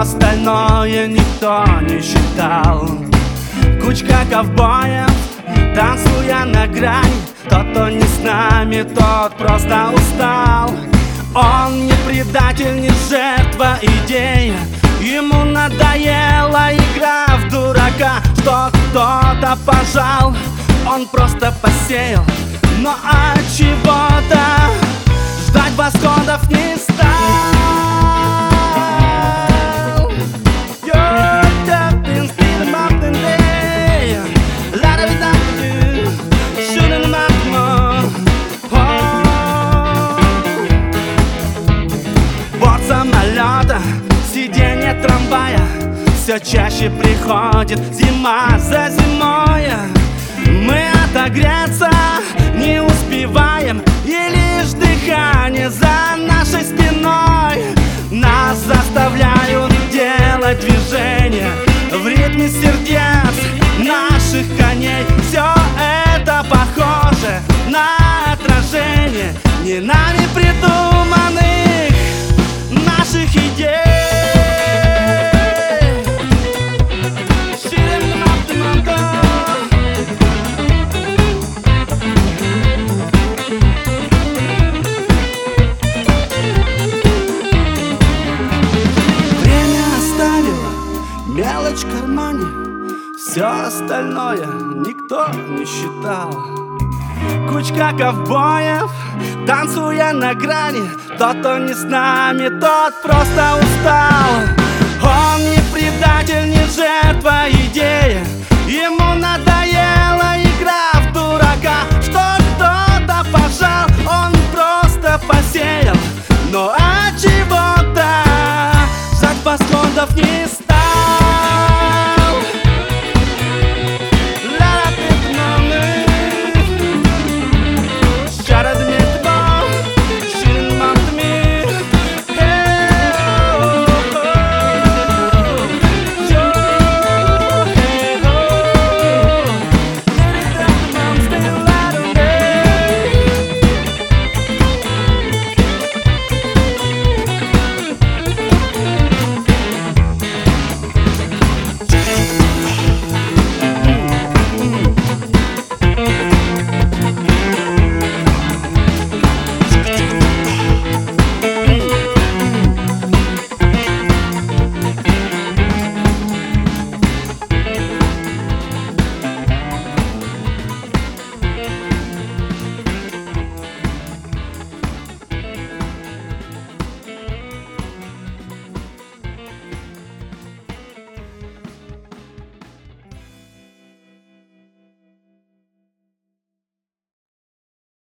остальное никто не считал. Кучка ковбоев, танцуя на грани. Тот, кто не с нами, тот просто устал. Он не предатель, не жертва идеи. Ему надоела игра в дурака. Что кто-то пожал, он просто посеял. Но от чего-то ждать восходов не Все чаще приходит. Зима за зимой Мы отогреться не успеваем. И лишь дыхание за нашей спиной Нас заставляют делать движения. В ритме сердец наших коней Все это похоже на отражение. Не нами придуманных мелочь в кармане. Все остальное никто не считал. Кучка ковбоев, танцуя на грани. Тот, кто не с нами, тот просто устал. Он не предатель, не жертва идеи